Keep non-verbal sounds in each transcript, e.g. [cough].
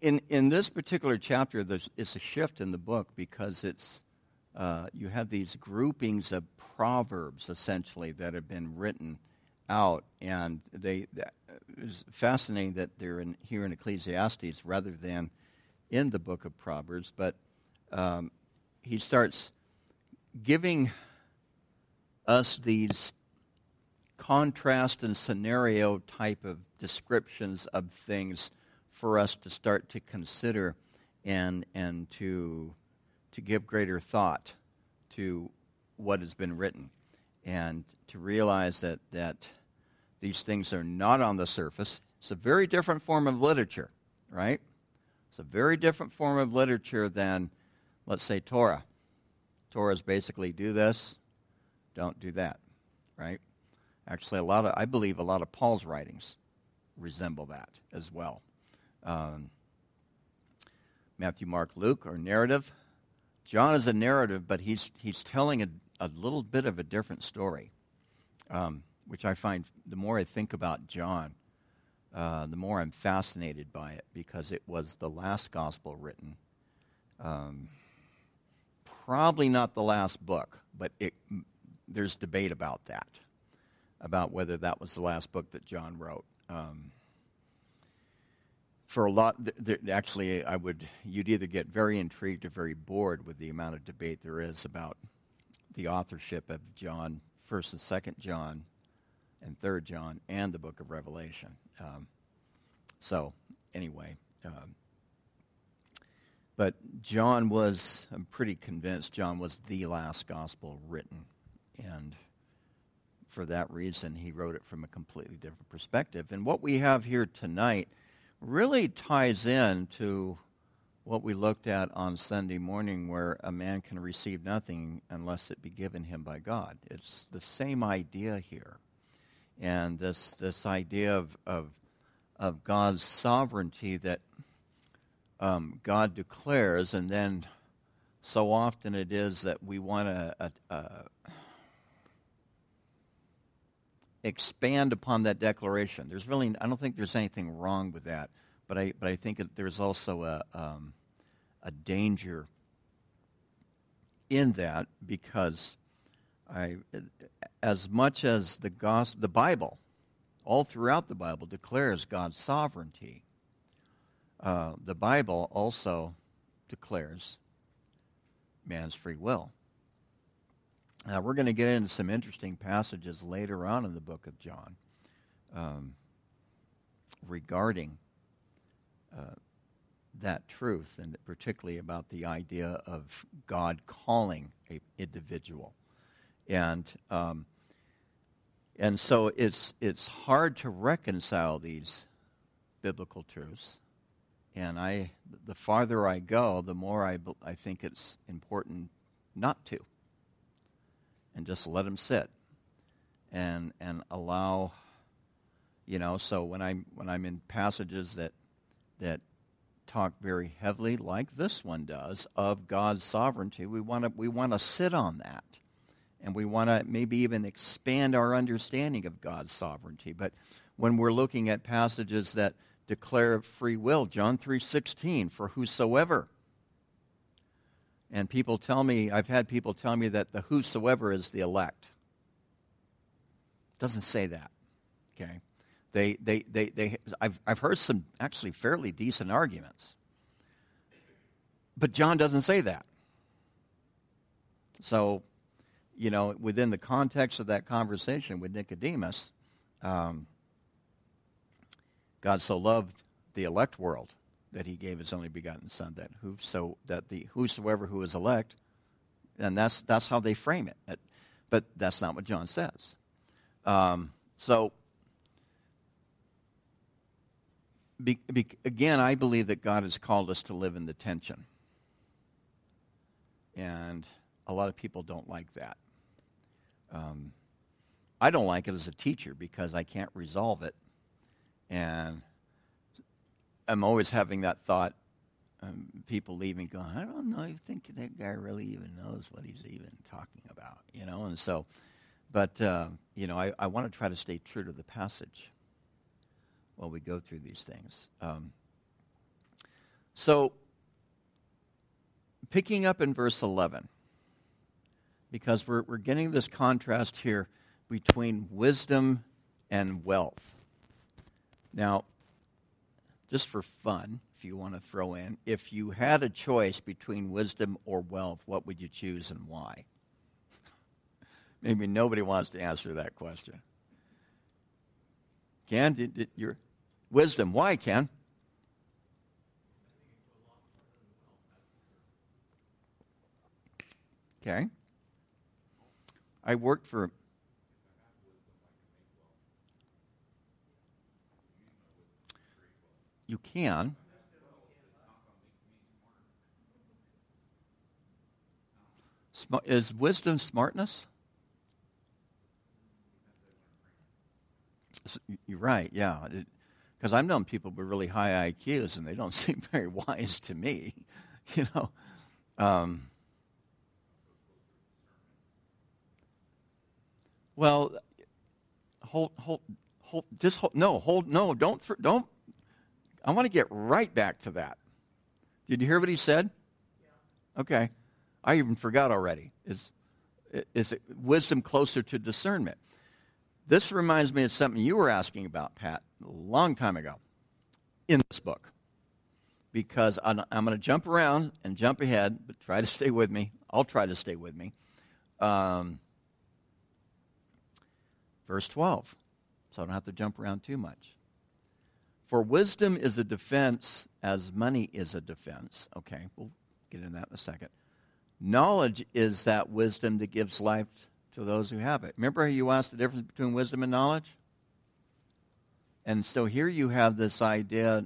in in this particular chapter, it's a shift in the book because it's uh, you have these groupings of proverbs essentially that have been written out, and they it's fascinating that they're in, here in Ecclesiastes rather than in the book of Proverbs. But um, he starts giving us these contrast and scenario type of descriptions of things for us to start to consider and and to to give greater thought to what has been written and to realize that that these things are not on the surface. It's a very different form of literature, right? It's a very different form of literature than, let's say, Torah. Torah is basically do this, don't do that, right? Actually, a lot of, I believe a lot of Paul's writings resemble that as well. Um, Matthew, Mark, Luke are narrative. John is a narrative, but he's, he's telling a, a little bit of a different story, um, which I find the more I think about John, uh, the more I'm fascinated by it because it was the last gospel written. Um, probably not the last book, but it, there's debate about that, about whether that was the last book that John wrote. Um, for a lot, actually, I would you'd either get very intrigued or very bored with the amount of debate there is about the authorship of John, First and Second John, and Third John, and the Book of Revelation. Um, so, anyway, um, but John was, I'm pretty convinced, John was the last gospel written. And for that reason, he wrote it from a completely different perspective. And what we have here tonight really ties in to what we looked at on Sunday morning, where a man can receive nothing unless it be given him by God. It's the same idea here. And this, this idea of, of, of God's sovereignty that um, God declares, and then so often it is that we want to expand upon that declaration. There's really, I don't think there's anything wrong with that, but I, but I think there's also a, um, a danger in that because I, as much as the gospel, the Bible, all throughout the Bible declares God's sovereignty, uh, the Bible also declares man's free will. Now, we're going to get into some interesting passages later on in the book of John um, regarding uh, that truth, and particularly about the idea of God calling an individual. And, um, and so it's, it's hard to reconcile these biblical truths and I, the farther I go, the more I, I think it's important not to. And just let them sit and, and allow, you know, so when I'm, when I'm in passages that, that talk very heavily, like this one does, of God's sovereignty, we want to, we want to sit on that. And we want to maybe even expand our understanding of God's sovereignty. But when we're looking at passages that declare free will. John 3:16 for whosoever. And people tell me I've had people tell me that the whosoever is the elect. Doesn't say that. Okay? They they they they I've I've heard some actually fairly decent arguments. But John doesn't say that. So, you know, within the context of that conversation with Nicodemus, um, God so loved the elect world that he gave his only begotten son that who so that the whosoever who is elect and that's that's how they frame it. But that's not what john says. Um, so be, be, again i believe that god has called us to live in the tension. And a lot of people don't like that. Um, i don't like it as a teacher because i can't resolve it. And I'm always having that thought. Um, people leaving, going, I don't know. I think that guy really even knows what he's even talking about, you know. And so, but uh, you know, I, I want to try to stay true to the passage while we go through these things. Um, So, picking up in verse 11, because we're, we're getting this contrast here between wisdom and wealth. Now, just for fun, if you want to throw in, if you had a choice between wisdom or wealth, what would you choose and why? [laughs] Maybe nobody wants to answer that question. Ken, did, did your wisdom? Why, Ken? Okay. I worked for. You can. Is wisdom smartness? You're right, yeah. Because I've known people with really high IQs and they don't [laughs] seem very wise to me, [laughs] you know. Um, well, hold, hold, hold, just hold, no, hold, no, don't, don't. I want to get right back to that. Did you hear what he said? Yeah. Okay. I even forgot already. Is, is wisdom closer to discernment? This reminds me of something you were asking about, Pat, a long time ago in this book. Because I'm, I'm going to jump around and jump ahead, but try to stay with me. I'll try to stay with me. Um, verse 12, so I don't have to jump around too much. For wisdom is a defense as money is a defense. Okay, we'll get into that in a second. Knowledge is that wisdom that gives life to those who have it. Remember you asked the difference between wisdom and knowledge? And so here you have this idea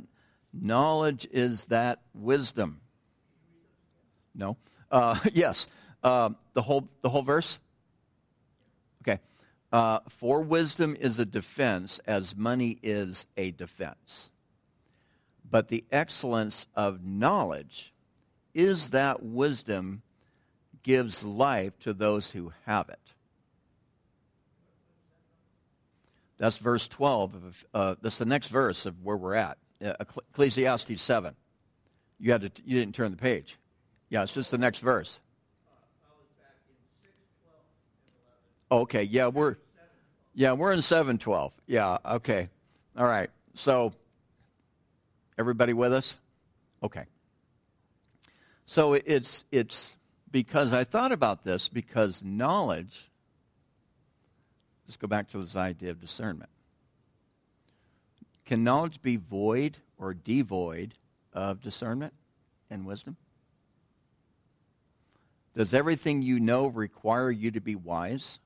knowledge is that wisdom. No? Uh, [laughs] yes. Uh, the, whole, the whole verse? Uh, for wisdom is a defense as money is a defense. But the excellence of knowledge is that wisdom gives life to those who have it. That's verse 12. Of, uh, that's the next verse of where we're at. Uh, Ecclesiastes 7. You, had to, you didn't turn the page. Yeah, it's just the next verse. Okay, yeah, we're yeah, we're in 712. Yeah, okay. All right. So everybody with us? Okay. So it's it's because I thought about this because knowledge Let's go back to this idea of discernment. Can knowledge be void or devoid of discernment and wisdom? Does everything you know require you to be wise?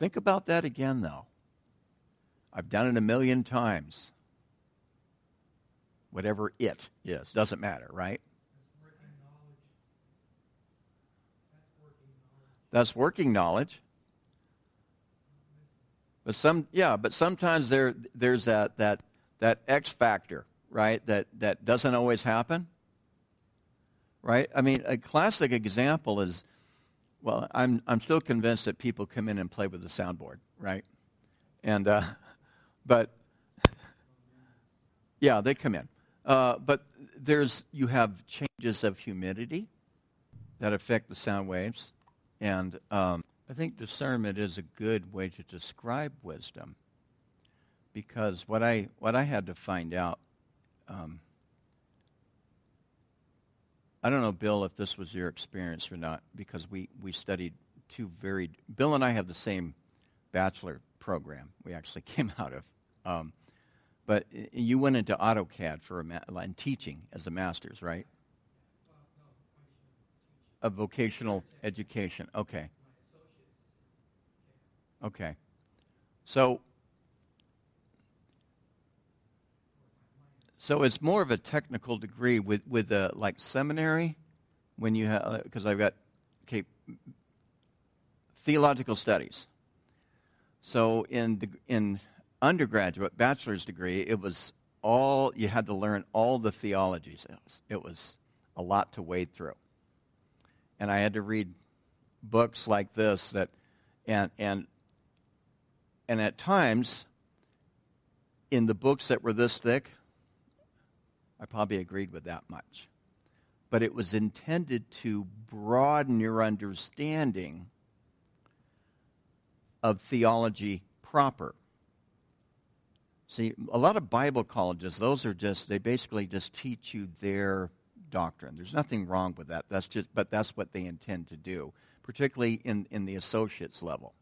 Think about that again, though. I've done it a million times. Whatever it is, doesn't matter, right? That's working knowledge. But some, yeah, but sometimes there, there's that, that, that X factor, right, that, that doesn't always happen. Right? I mean, a classic example is, well, I'm, I'm still convinced that people come in and play with the soundboard, right? And, uh, [laughs] but, [laughs] yeah, they come in. Uh, but there's, you have changes of humidity that affect the sound waves. And um, I think discernment is a good way to describe wisdom because what I, what I had to find out, um, I don't know, Bill, if this was your experience or not, because we, we studied two very, Bill and I have the same bachelor program we actually [laughs] came out of. Um, but you went into AutoCAD for a ma- and teaching as a master's, right? A vocational education. Okay. Okay. So, so it's more of a technical degree with with a like seminary when you have because uh, I've got okay theological studies. So in the in undergraduate bachelor's degree, it was all you had to learn all the theologies. It was, it was a lot to wade through and I had to read books like this that and and and at times in the books that were this thick, I probably agreed with that much. But it was intended to broaden your understanding of theology proper. See, a lot of Bible colleges, those are just, they basically just teach you their doctrine. There's nothing wrong with that. That's just, but that's what they intend to do, particularly in, in the associates level.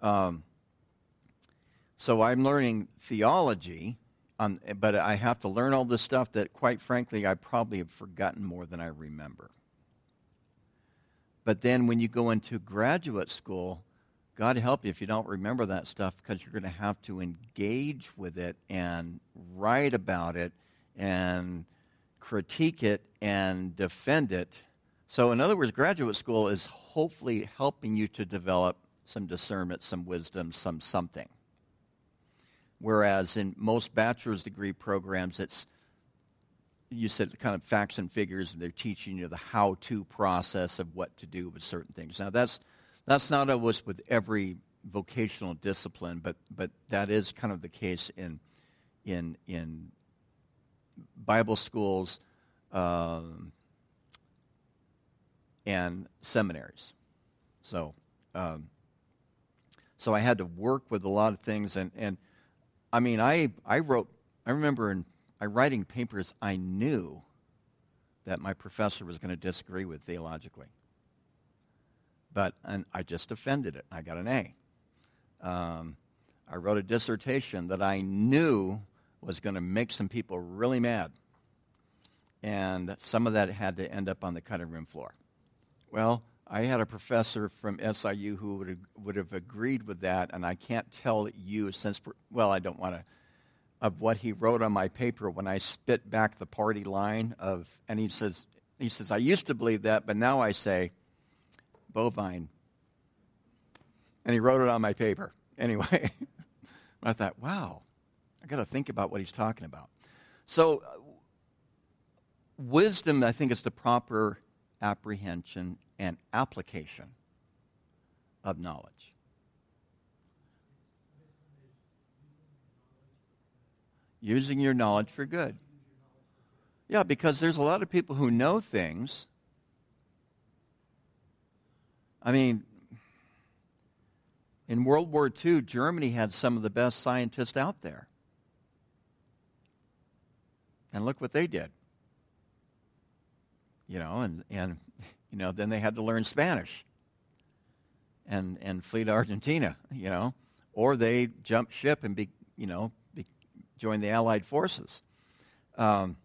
Um, so I'm learning theology, on, but I have to learn all this stuff that, quite frankly, I probably have forgotten more than I remember. But then when you go into graduate school, God help you if you don't remember that stuff because you're going to have to engage with it and write about it and critique it and defend it. So, in other words, graduate school is hopefully helping you to develop some discernment, some wisdom, some something. Whereas in most bachelor's degree programs, it's you said kind of facts and figures, and they're teaching you the how-to process of what to do with certain things. Now, that's that's not always with every vocational discipline, but but that is kind of the case in in in Bible schools um, and seminaries. So um, so I had to work with a lot of things, and and I mean I I wrote I remember in I writing papers I knew that my professor was going to disagree with theologically but and I just defended it. I got an A. Um, I wrote a dissertation that I knew was going to make some people really mad. And some of that had to end up on the cutting room floor. Well, I had a professor from SIU who would have, would have agreed with that, and I can't tell you since, well, I don't want to, of what he wrote on my paper when I spit back the party line of, and he says, he says, I used to believe that, but now I say, bovine. And he wrote it on my paper. [laughs] Anyway, I thought, wow, I got to think about what he's talking about. So, uh, wisdom, I think, is the proper apprehension and application of knowledge. Using your knowledge for good. Yeah, because there's a lot of people who know things I mean, in World War II, Germany had some of the best scientists out there. And look what they did. You know, and, and you know, then they had to learn Spanish and, and flee to Argentina, you know, or they jumped ship and be, you know, be, join the Allied forces. Um,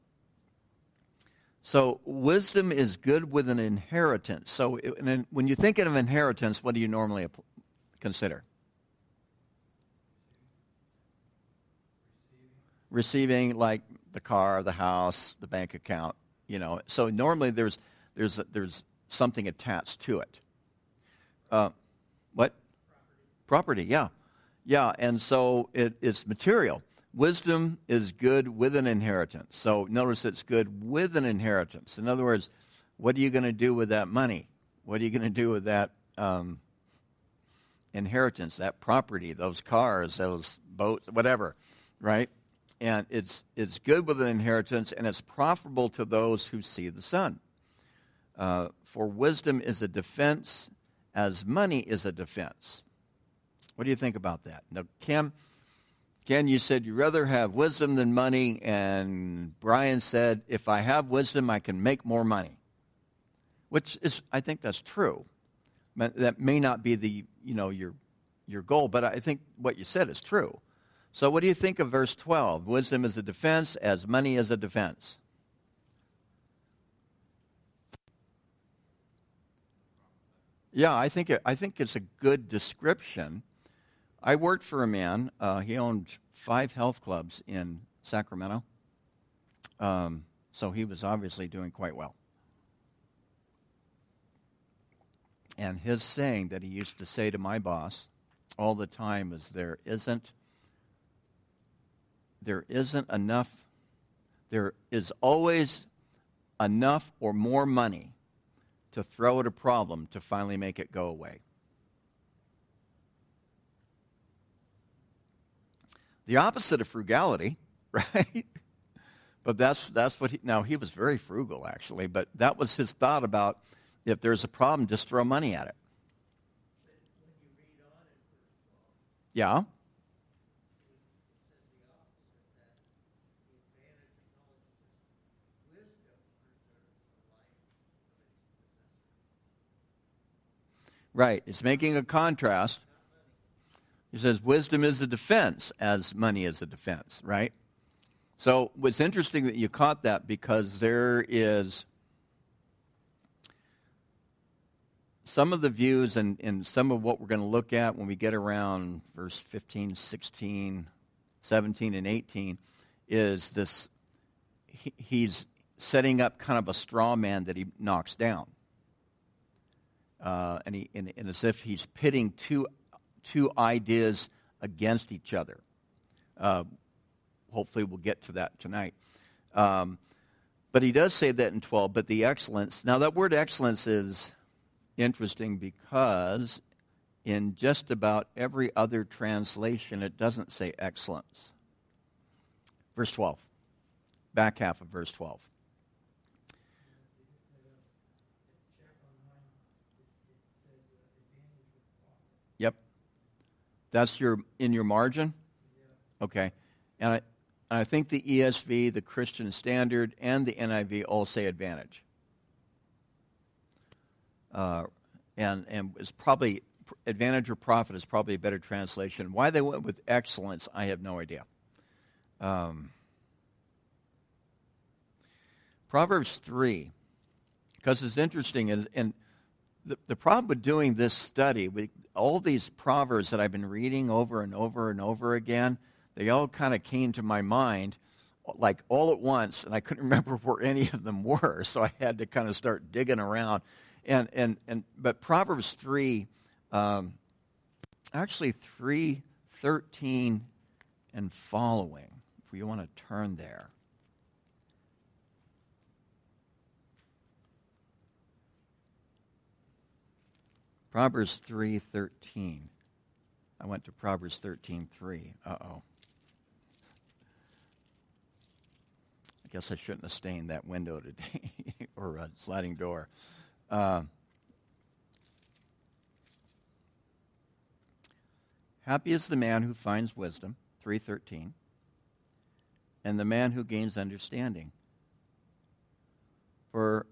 so wisdom is good with an inheritance. So when you think of inheritance, what do you normally consider? Receiving, like the car, the house, the bank account. You know, so normally there's there's there's something attached to it. Uh, what? Property. Property. Yeah, yeah, and so it, it's material. Wisdom is good with an inheritance. So notice it's good with an inheritance. In other words, what are you going to do with that money? What are you going to do with that um, inheritance, that property, those cars, those boats, whatever, right? And it's, it's good with an inheritance, and it's profitable to those who see the sun. Uh, for wisdom is a defense as money is a defense. What do you think about that? Now, Kim, Ken, you said you'd rather have wisdom than money, and Brian said, if I have wisdom, I can make more money. Which is, I think that's true. That may not be the, you know, your, your goal, but I think what you said is true. So what do you think of verse 12? Wisdom is a defense as money is a defense. Yeah, I think it, I think it's a good description I worked for a man. Uh, he owned five health clubs in Sacramento. Um, so he was obviously doing quite well. And his saying that he used to say to my boss all the time is there isn't there isn't enough there is always enough or more money to throw at a problem to finally make it go away. the opposite of frugality, [laughs] right? but that's that's what he now he was very frugal actually, but that was his thought about if there's a problem, just throw money at it. Yeah. Right. It's making a contrast. He says wisdom is a defense as money is a defense, right? So it's interesting that you caught that because there is some of the views and, and some of what we're going to look at when we get around verse 15, 16, 17, and 18 is this he, he's setting up kind of a straw man that he knocks down uh, and, he, and, and, as if he's pitting two, two ideas against each other. Uh, hopefully, we'll get to that tonight. Um, but he does say that in 12, but the excellence. Now, that word excellence is interesting because in just about every other translation, it doesn't say excellence. Verse 12, back half of verse 12. That's your in your margin? Okay. And I, and I think the ESV, the Christian Standard, and the NIV all say advantage. Uh, and and it's probably advantage or profit is probably a better translation. Why they went with excellence, I have no idea. Um, Proverbs three, because it's interesting, and, and the, the problem with doing this study, with all these proverbs that I've been reading over and over and over again, they all kind of came to my mind like all at once, and I couldn't [laughs] remember where any of them were, so I had to kind of start digging around. And and and but Proverbs three, um, actually three thirteen and following. If you want to turn there. Proverbs 3:13. I went to Proverbs 13:3. Uh-oh. I guess I shouldn't have stained that window today [laughs] or a sliding door. Uh, Happy is the man who finds wisdom, 313, and the man who gains understanding. For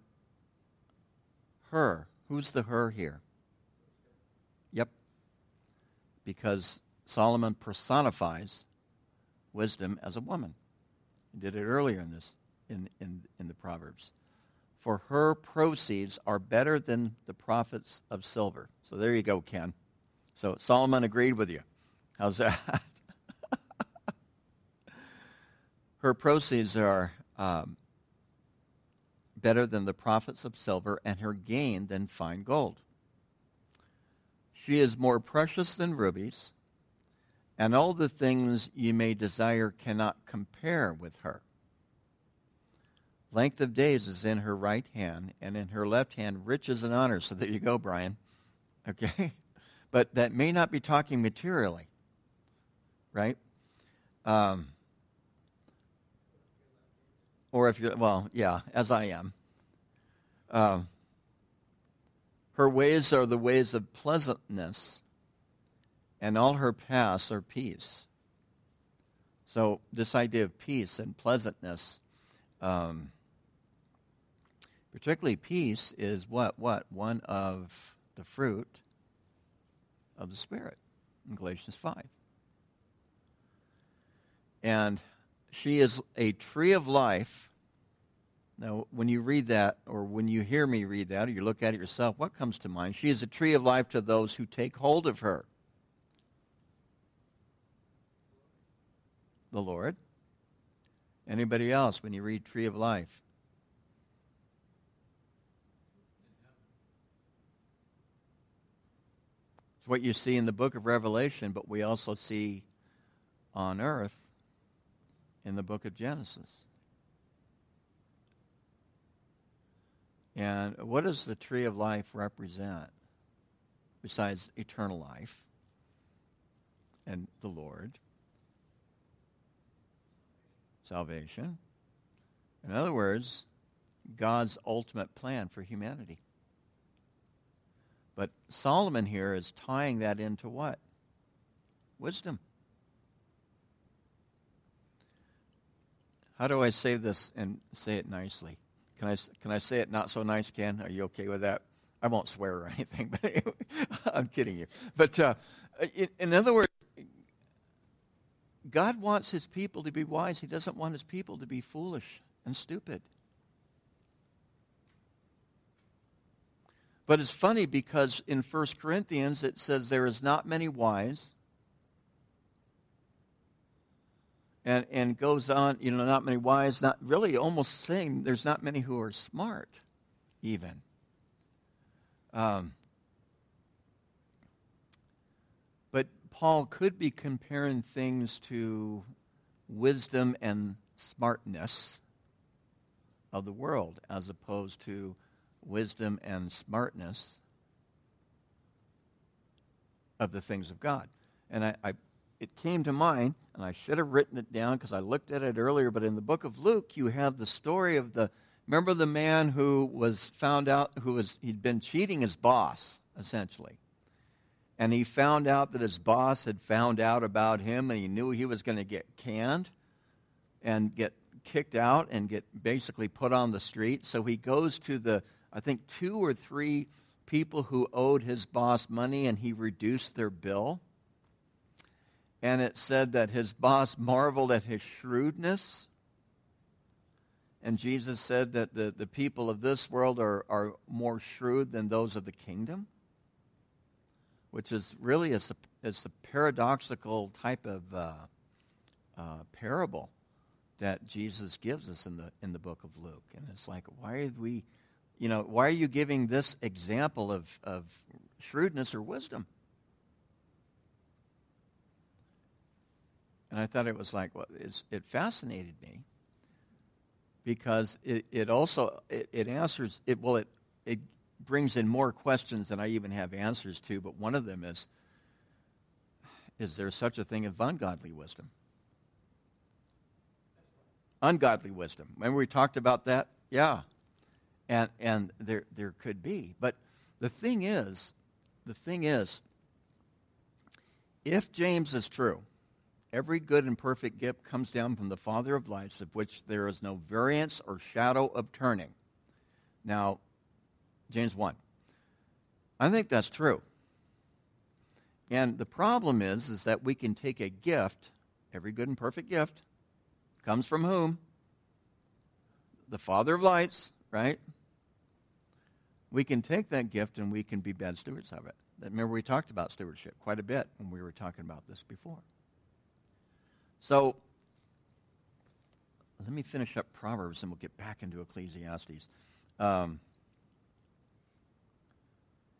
her, who's the her here? Because Solomon personifies wisdom as a woman. He did it earlier in this in, in, in the Proverbs. For her proceeds are better than the profits of silver. So there you go, Ken. So Solomon agreed with you. How's that? [laughs] her proceeds are um, better than the profits of silver, and her gain than fine gold. She is more precious than rubies, and all the things you may desire cannot compare with her. Length of days is in her right hand, and in her left hand riches and honor. So there you go, Brian. Okay? [laughs] But that may not be talking materially, right? Um, or if you're, well, yeah, as I am. Um, her ways are the ways of pleasantness, and all her paths are peace. So, this idea of peace and pleasantness, um, particularly peace, is what? What? One of the fruit of the Spirit in Galatians 5. And she is a tree of life now, when you read that, or when you hear me read that, or you look at it yourself, what comes to mind? She is a tree of life to those who take hold of her. The Lord. Anybody else when you read tree of life? It's what you see in the book of Revelation, but we also see on earth in the book of Genesis. And what does the tree of life represent besides eternal life and the Lord? salvation. In other words, God's ultimate plan for humanity. But Solomon here is tying that into what? Wisdom. How do I say this and say it nicely? Can I, can I say it not so nice, Ken? Are you okay with that? I won't swear or [laughs] anything, but [laughs] I'm kidding you. But uh, in, in other words, God wants his people to be wise. He doesn't want his people to be foolish and stupid. But it's funny because in 1 Corinthians it says there is not many wise. And, and goes on, you know, not many wise, not really almost saying there's not many who are smart, even. Um, but Paul could be comparing things to wisdom and smartness of the world as opposed to wisdom and smartness of the things of God. And I, I, it came to mind, and I should have written it down because I looked at it earlier, but in the book of Luke, you have the story of the, remember the man who was found out, who was, he'd been cheating his boss, essentially. And he found out that his boss had found out about him, and he knew he was going to get canned and get kicked out and get basically put on the street. So he goes to the I think, two or three people who owed his boss money and he reduced their bill. And it said that his boss marveled at his shrewdness. And Jesus said that the, the people of this world are, are more shrewd than those of the kingdom, which is really a, it's a paradoxical type of uh, uh, parable that Jesus gives us in the, in the book of Luke. And it's like, why are we you know, why are you giving this example of, of shrewdness or wisdom? And I thought it was like, well, it fascinated me because it, it also, it, it answers, it, well, it, it brings in more questions than I even have answers to, but one of them is, is there such a thing as ungodly wisdom? Ungodly wisdom. Remember we talked about that? Yeah. And, and there, there could be. But the thing is, the thing is, if James is true, every good and perfect gift comes down from the Father of lights, of which there is no variance or shadow of turning. Now, James 1. I think that's true. And the problem is, is that we can take a gift, every good and perfect gift, comes from whom? The Father of lights, right? we can take that gift and we can be bad stewards of it. Remember, we talked about stewardship quite a bit when we were talking about this before. So, let me finish up Proverbs and we'll get back into Ecclesiastes. Um,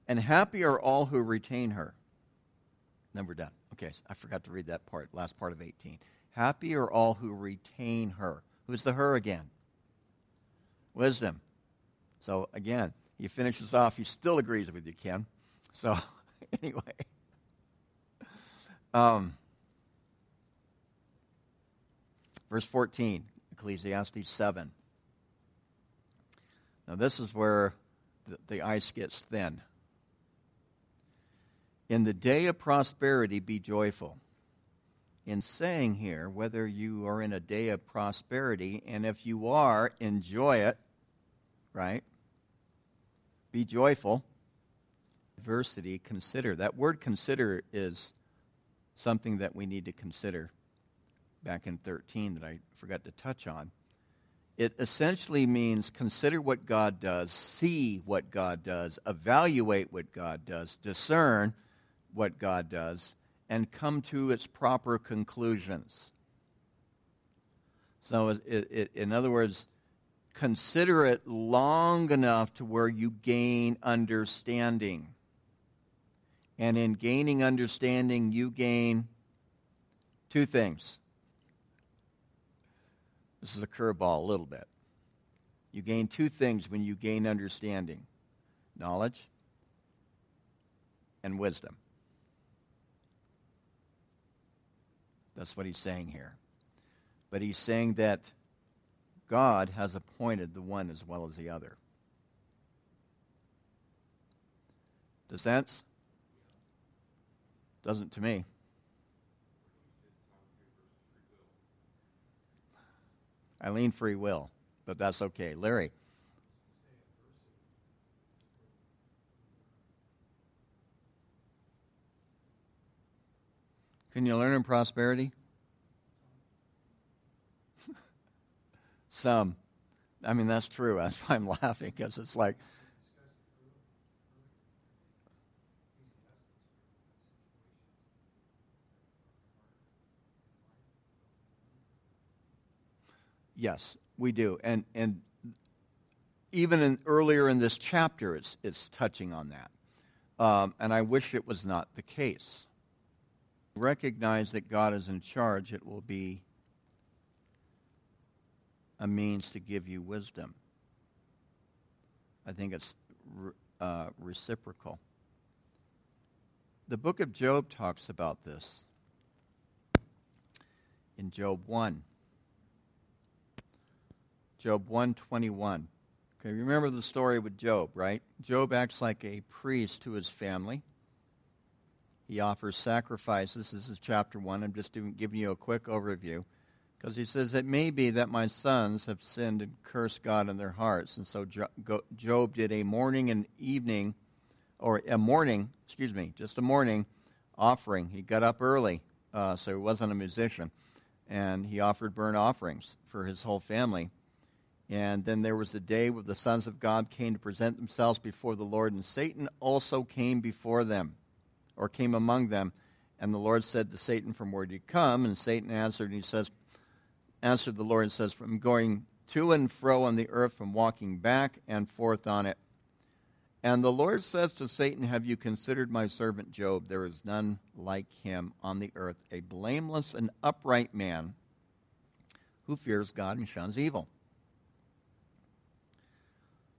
and happy are all who retain her. Then we're done. Okay, so I forgot to read that part, last part of 18. Happy are all who retain her. Who's the her again? Wisdom. So again, he finishes off. He still agrees with you, Ken. So, [laughs] anyway. Um, verse 14, Ecclesiastes 7. Now, this is where the, the ice gets thin. In the day of prosperity, be joyful. In saying here, whether you are in a day of prosperity, and if you are, enjoy it, right? Be joyful. Adversity, consider. That word consider is something that we need to consider back in 13 that I forgot to touch on. It essentially means consider what God does, see what God does, evaluate what God does, discern what God does, and come to its proper conclusions. So, it, it, in other words, consider it long enough to where you gain understanding. And in gaining understanding, you gain two things. This is a curveball a little bit. You gain two things when you gain understanding knowledge and wisdom. That's what he's saying here. but he's saying that God has appointed the one as well as the other. Does sense? Doesn't to me. I lean free will, but that's okay. Larry. Can you learn in prosperity? [laughs] Some. I mean, that's true. That's why I'm laughing, because it's like, Yes, we do. And, and even in, earlier in this chapter, it's, it's touching on that. Um, and I wish it was not the case recognize that God is in charge, it will be a means to give you wisdom. I think it's uh, reciprocal. The book of Job talks about this in Job 1. Job 121. Okay, remember the story with Job, right? Job acts like a priest to his family. He offers sacrifices. This is chapter 1. I'm just giving you a quick overview. Because he says, It may be that my sons have sinned and cursed God in their hearts. And so Job did a morning and evening, or a morning, excuse me, just a morning offering. He got up early, uh, so he wasn't a musician. And he offered burnt offerings for his whole family. And then there was a day where the sons of God came to present themselves before the Lord, and Satan also came before them or came among them. And the Lord said to Satan, From where do you come? And Satan answered, and he says, answered the Lord and says, From going to and fro on the earth, from walking back and forth on it. And the Lord says to Satan, Have you considered my servant Job? There is none like him on the earth, a blameless and upright man who fears God and shuns evil.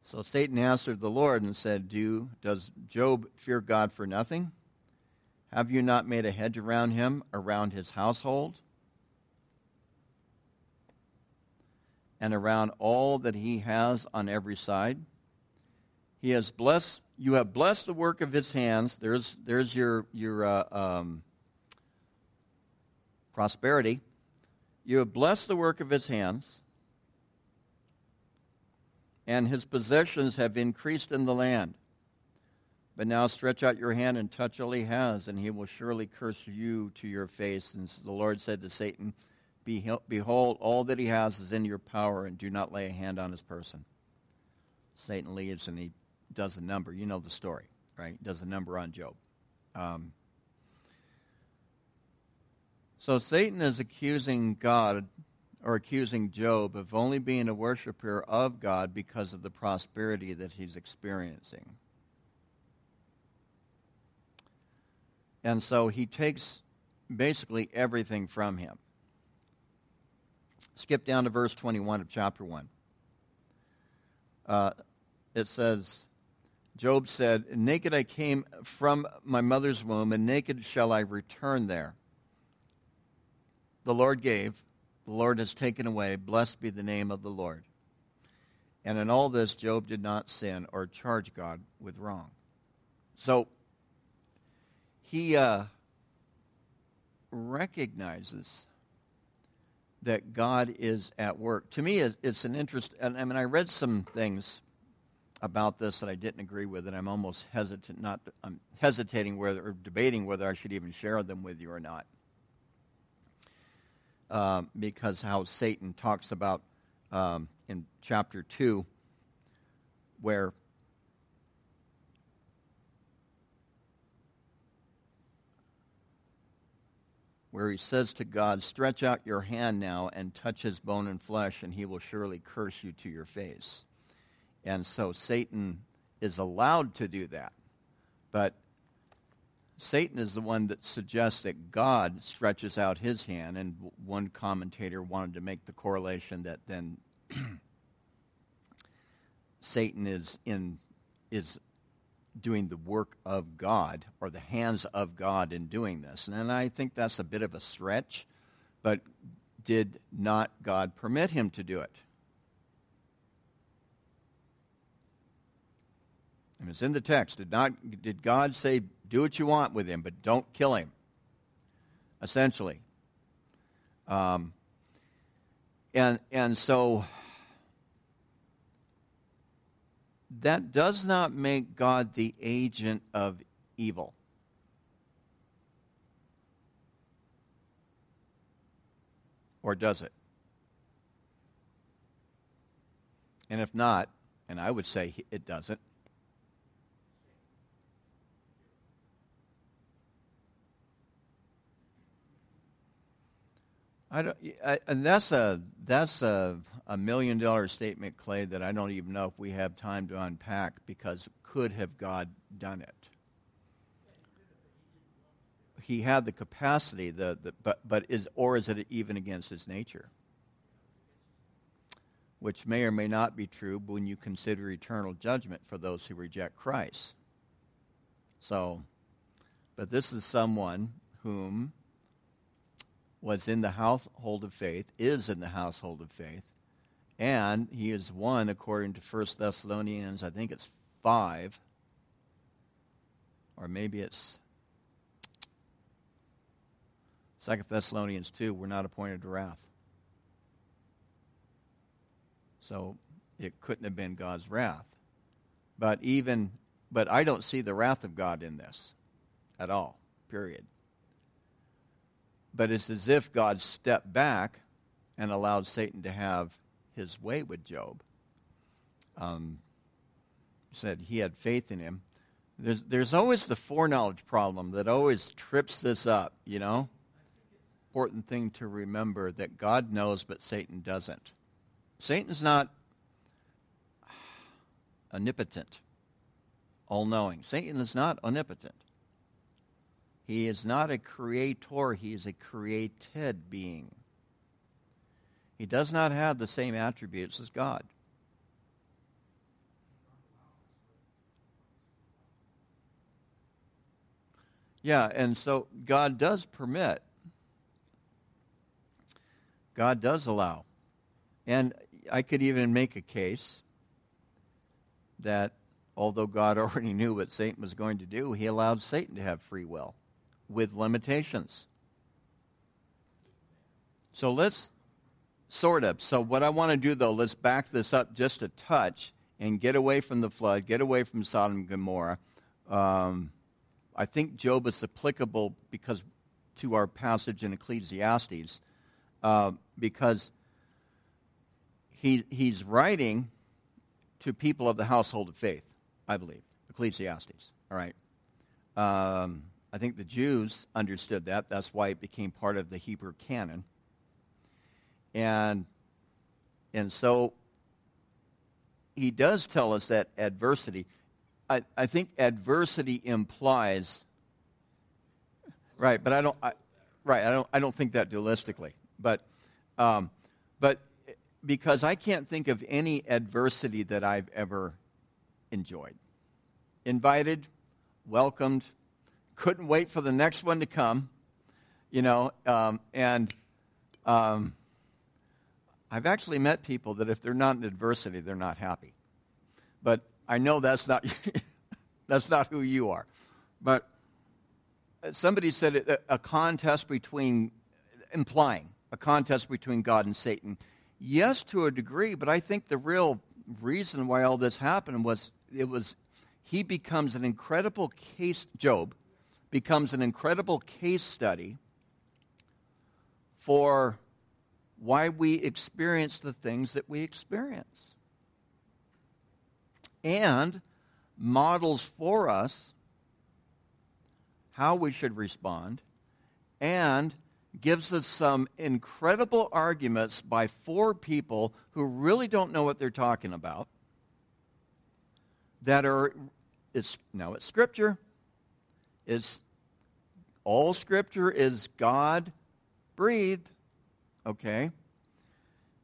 So Satan answered the Lord and said, Do, Does Job fear God for nothing? Have you not made a hedge around him, around his household, and around all that he has on every side? He has blessed. You have blessed the work of his hands. There's there's your your uh, um, prosperity. You have blessed the work of his hands, and his possessions have increased in the land. But now stretch out your hand and touch all he has, and he will surely curse you to your face. And the Lord said to Satan, Behold, all that he has is in your power, and do not lay a hand on his person. Satan leaves and he does a number. You know the story, right? He does a number on Job. Um, so Satan is accusing God or accusing Job of only being a worshiper of God because of the prosperity that he's experiencing. And so he takes basically everything from him. Skip down to verse 21 of chapter 1. Uh, it says, Job said, Naked I came from my mother's womb, and naked shall I return there. The Lord gave, the Lord has taken away. Blessed be the name of the Lord. And in all this, Job did not sin or charge God with wrong. So he uh, recognizes that God is at work. To me, it's an interest, and I mean, I read some things about this that I didn't agree with, and I'm almost hesitant, not, I'm hesitating whether, or debating whether I should even share them with you or not. Um, because how Satan talks about um, in chapter 2, where where he says to God, Stretch out your hand now and touch his bone and flesh, and he will surely curse you to your face. And so Satan is allowed to do that. But Satan is the one that suggests that God stretches out his hand, and one commentator wanted to make the correlation that then [clears throat] Satan is in is doing the work of God or the hands of God in doing this. And I think that's a bit of a stretch, but did not God permit him to do it? And it's in the text. Did, not, did God say, do what you want with him, but don't kill him? Essentially. Um, and, and so that does not make God the agent of evil. Or does it? And if not, and I would say it doesn't, I don't, I, and that's a that's a, a million dollar statement, Clay, that I don't even know if we have time to unpack because could have God done it? He had the capacity, the, the but but is or is it even against his nature? Which may or may not be true when you consider eternal judgment for those who reject Christ. So, but this is someone whom was in the household of faith, is in the household of faith, and he is one according to 1 Thessalonians, I think it's 5, or maybe it's 2 Thessalonians 2, we're not appointed to wrath. So it couldn't have been God's wrath. But even but I don't see the wrath of God in this at all. Period but it's as if God stepped back and allowed Satan to have his way with Job. Um, said he had faith in him. There's, there's always the foreknowledge problem that always trips this up, you know? Important thing to remember that God knows, but Satan doesn't. Satan's not [sighs] omnipotent, all knowing. Satan is not omnipotent. He is not a creator, he is a created being. He does not have the same attributes as God. Yeah, and so God does permit. God does allow. And I could even make a case that although God [laughs] already knew what Satan was going to do, he allowed Satan to have free will with limitations. So let's sort of. So, what I want to do though, let's back this up just a touch and get away from the flood, get away from Sodom and Gomorrah. Um, I think Job is applicable because to our passage in Ecclesiastes, uh, because he, he's writing to people of the household of faith, I believe. Ecclesiastes, all right? Um, I think the Jews understood that. That's why it became part of the Hebrew canon. And, and so he does tell us that adversity, I, I think adversity implies, right, but I don't, I, right, I don't, I don't think that dualistically. But, um, but because I can't think of any adversity that I've ever enjoyed. Invited, welcomed, couldn't wait for the next one to come, you know, um, and um, I've actually met people that if they're not in adversity, they're not happy. But I know that's not [laughs] that's not who you are. But somebody said it, a contest between implying a contest between God and Satan. Yes, to a degree, but I think the real reason why all this happened was it was he becomes an incredible case Job becomes an incredible case study for why we experience the things that we experience. And models for us how we should respond and gives us some incredible arguments by four people who really don't know what they're talking about that are it's now it's scripture is all scripture is God breathed, okay?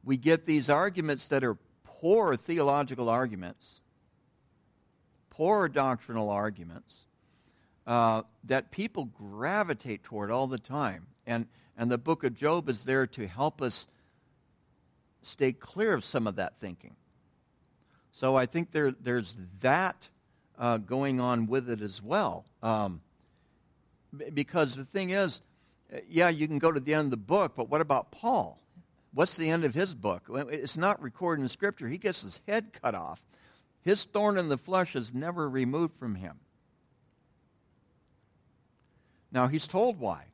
We get these arguments that are poor theological arguments, poor doctrinal arguments uh, that people gravitate toward all the time. And And the book of Job is there to help us stay clear of some of that thinking. So I think there, there's that uh, going on with it as well. Um, because the thing is, uh, yeah, you can go to the end of the book, but what about Paul? What's the end of his book? It's not recorded in Scripture. He gets his head cut off. His thorn in the flesh is never removed from him. Now, he's told why.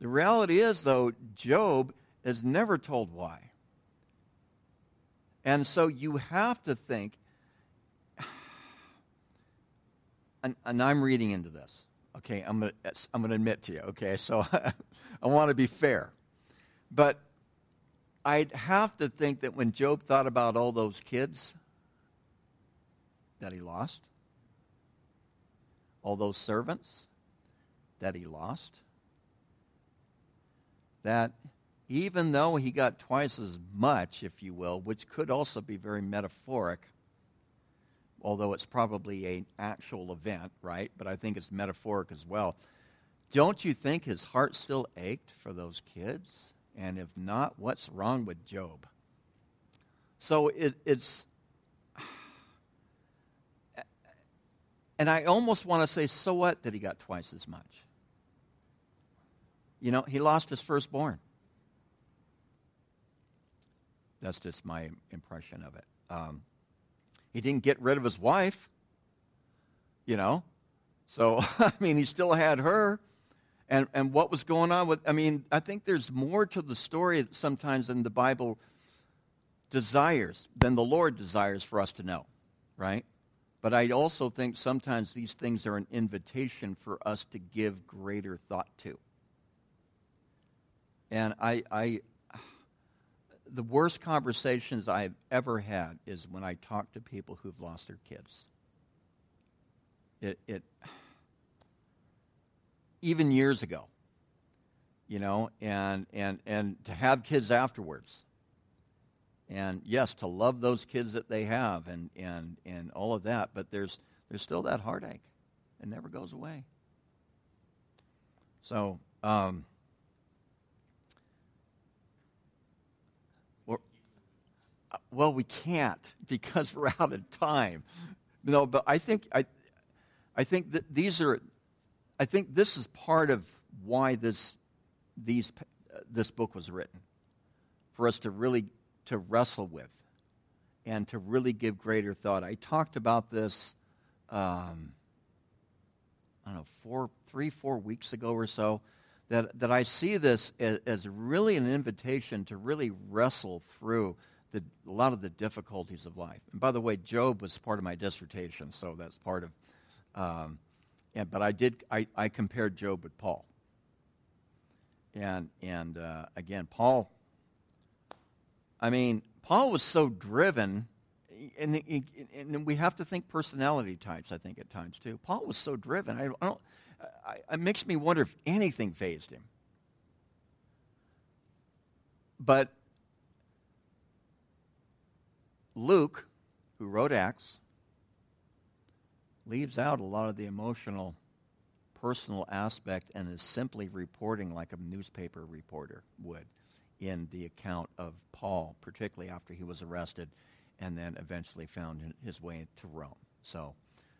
The reality is, though, Job is never told why. And so you have to think, [sighs] and, and I'm reading into this. Okay, I'm to I'm gonna admit to you, okay? So [laughs] I want to be fair. But I'd have to think that when Job thought about all those kids that he lost, all those servants that he lost, that even though he got twice as much, if you will, which could also be very metaphoric, although it's probably an actual event, right? But I think it's metaphoric as well. Don't you think his heart still ached for those kids? And if not, what's wrong with Job? So it, it's. And I almost want to say, so what that he got twice as much? You know, he lost his firstborn. That's just my impression of it. Um, he didn't get rid of his wife, you know. So, [laughs] I mean, he still had her. And, and what was going on with, I mean, I think there's more to the story sometimes than the Bible desires, than the Lord desires for us to know, right? But I also think sometimes these things are an invitation for us to give greater thought to. And I, I, the worst conversations I've ever had is when I talk to people who've lost their kids. It, it even years ago, you know, and and and to have kids afterwards. And yes, to love those kids that they have and and and all of that, but there's there's still that heartache. It never goes away. So, um, well, we can't [laughs] because we're out of time. No, but I think I, I think that these are, I think this is part of why this, these, uh, this book was written, for us to really to wrestle with, and to really give greater thought. I talked about this, um, I don't know, four, three, four weeks ago or so. That, that I see this as, as really an invitation to really wrestle through the, a lot of the difficulties of life. And by the way, Job was part of my dissertation, so that's part of. Um, and, but I did I, I compared Job with Paul. And and uh, again, Paul. I mean, Paul was so driven, and, and we have to think personality types. I think at times too. Paul was so driven. I, I don't. I, it makes me wonder if anything fazed him. But Luke, who wrote Acts, leaves out a lot of the emotional, personal aspect and is simply reporting like a newspaper reporter would in the account of Paul, particularly after he was arrested and then eventually found his way to Rome. So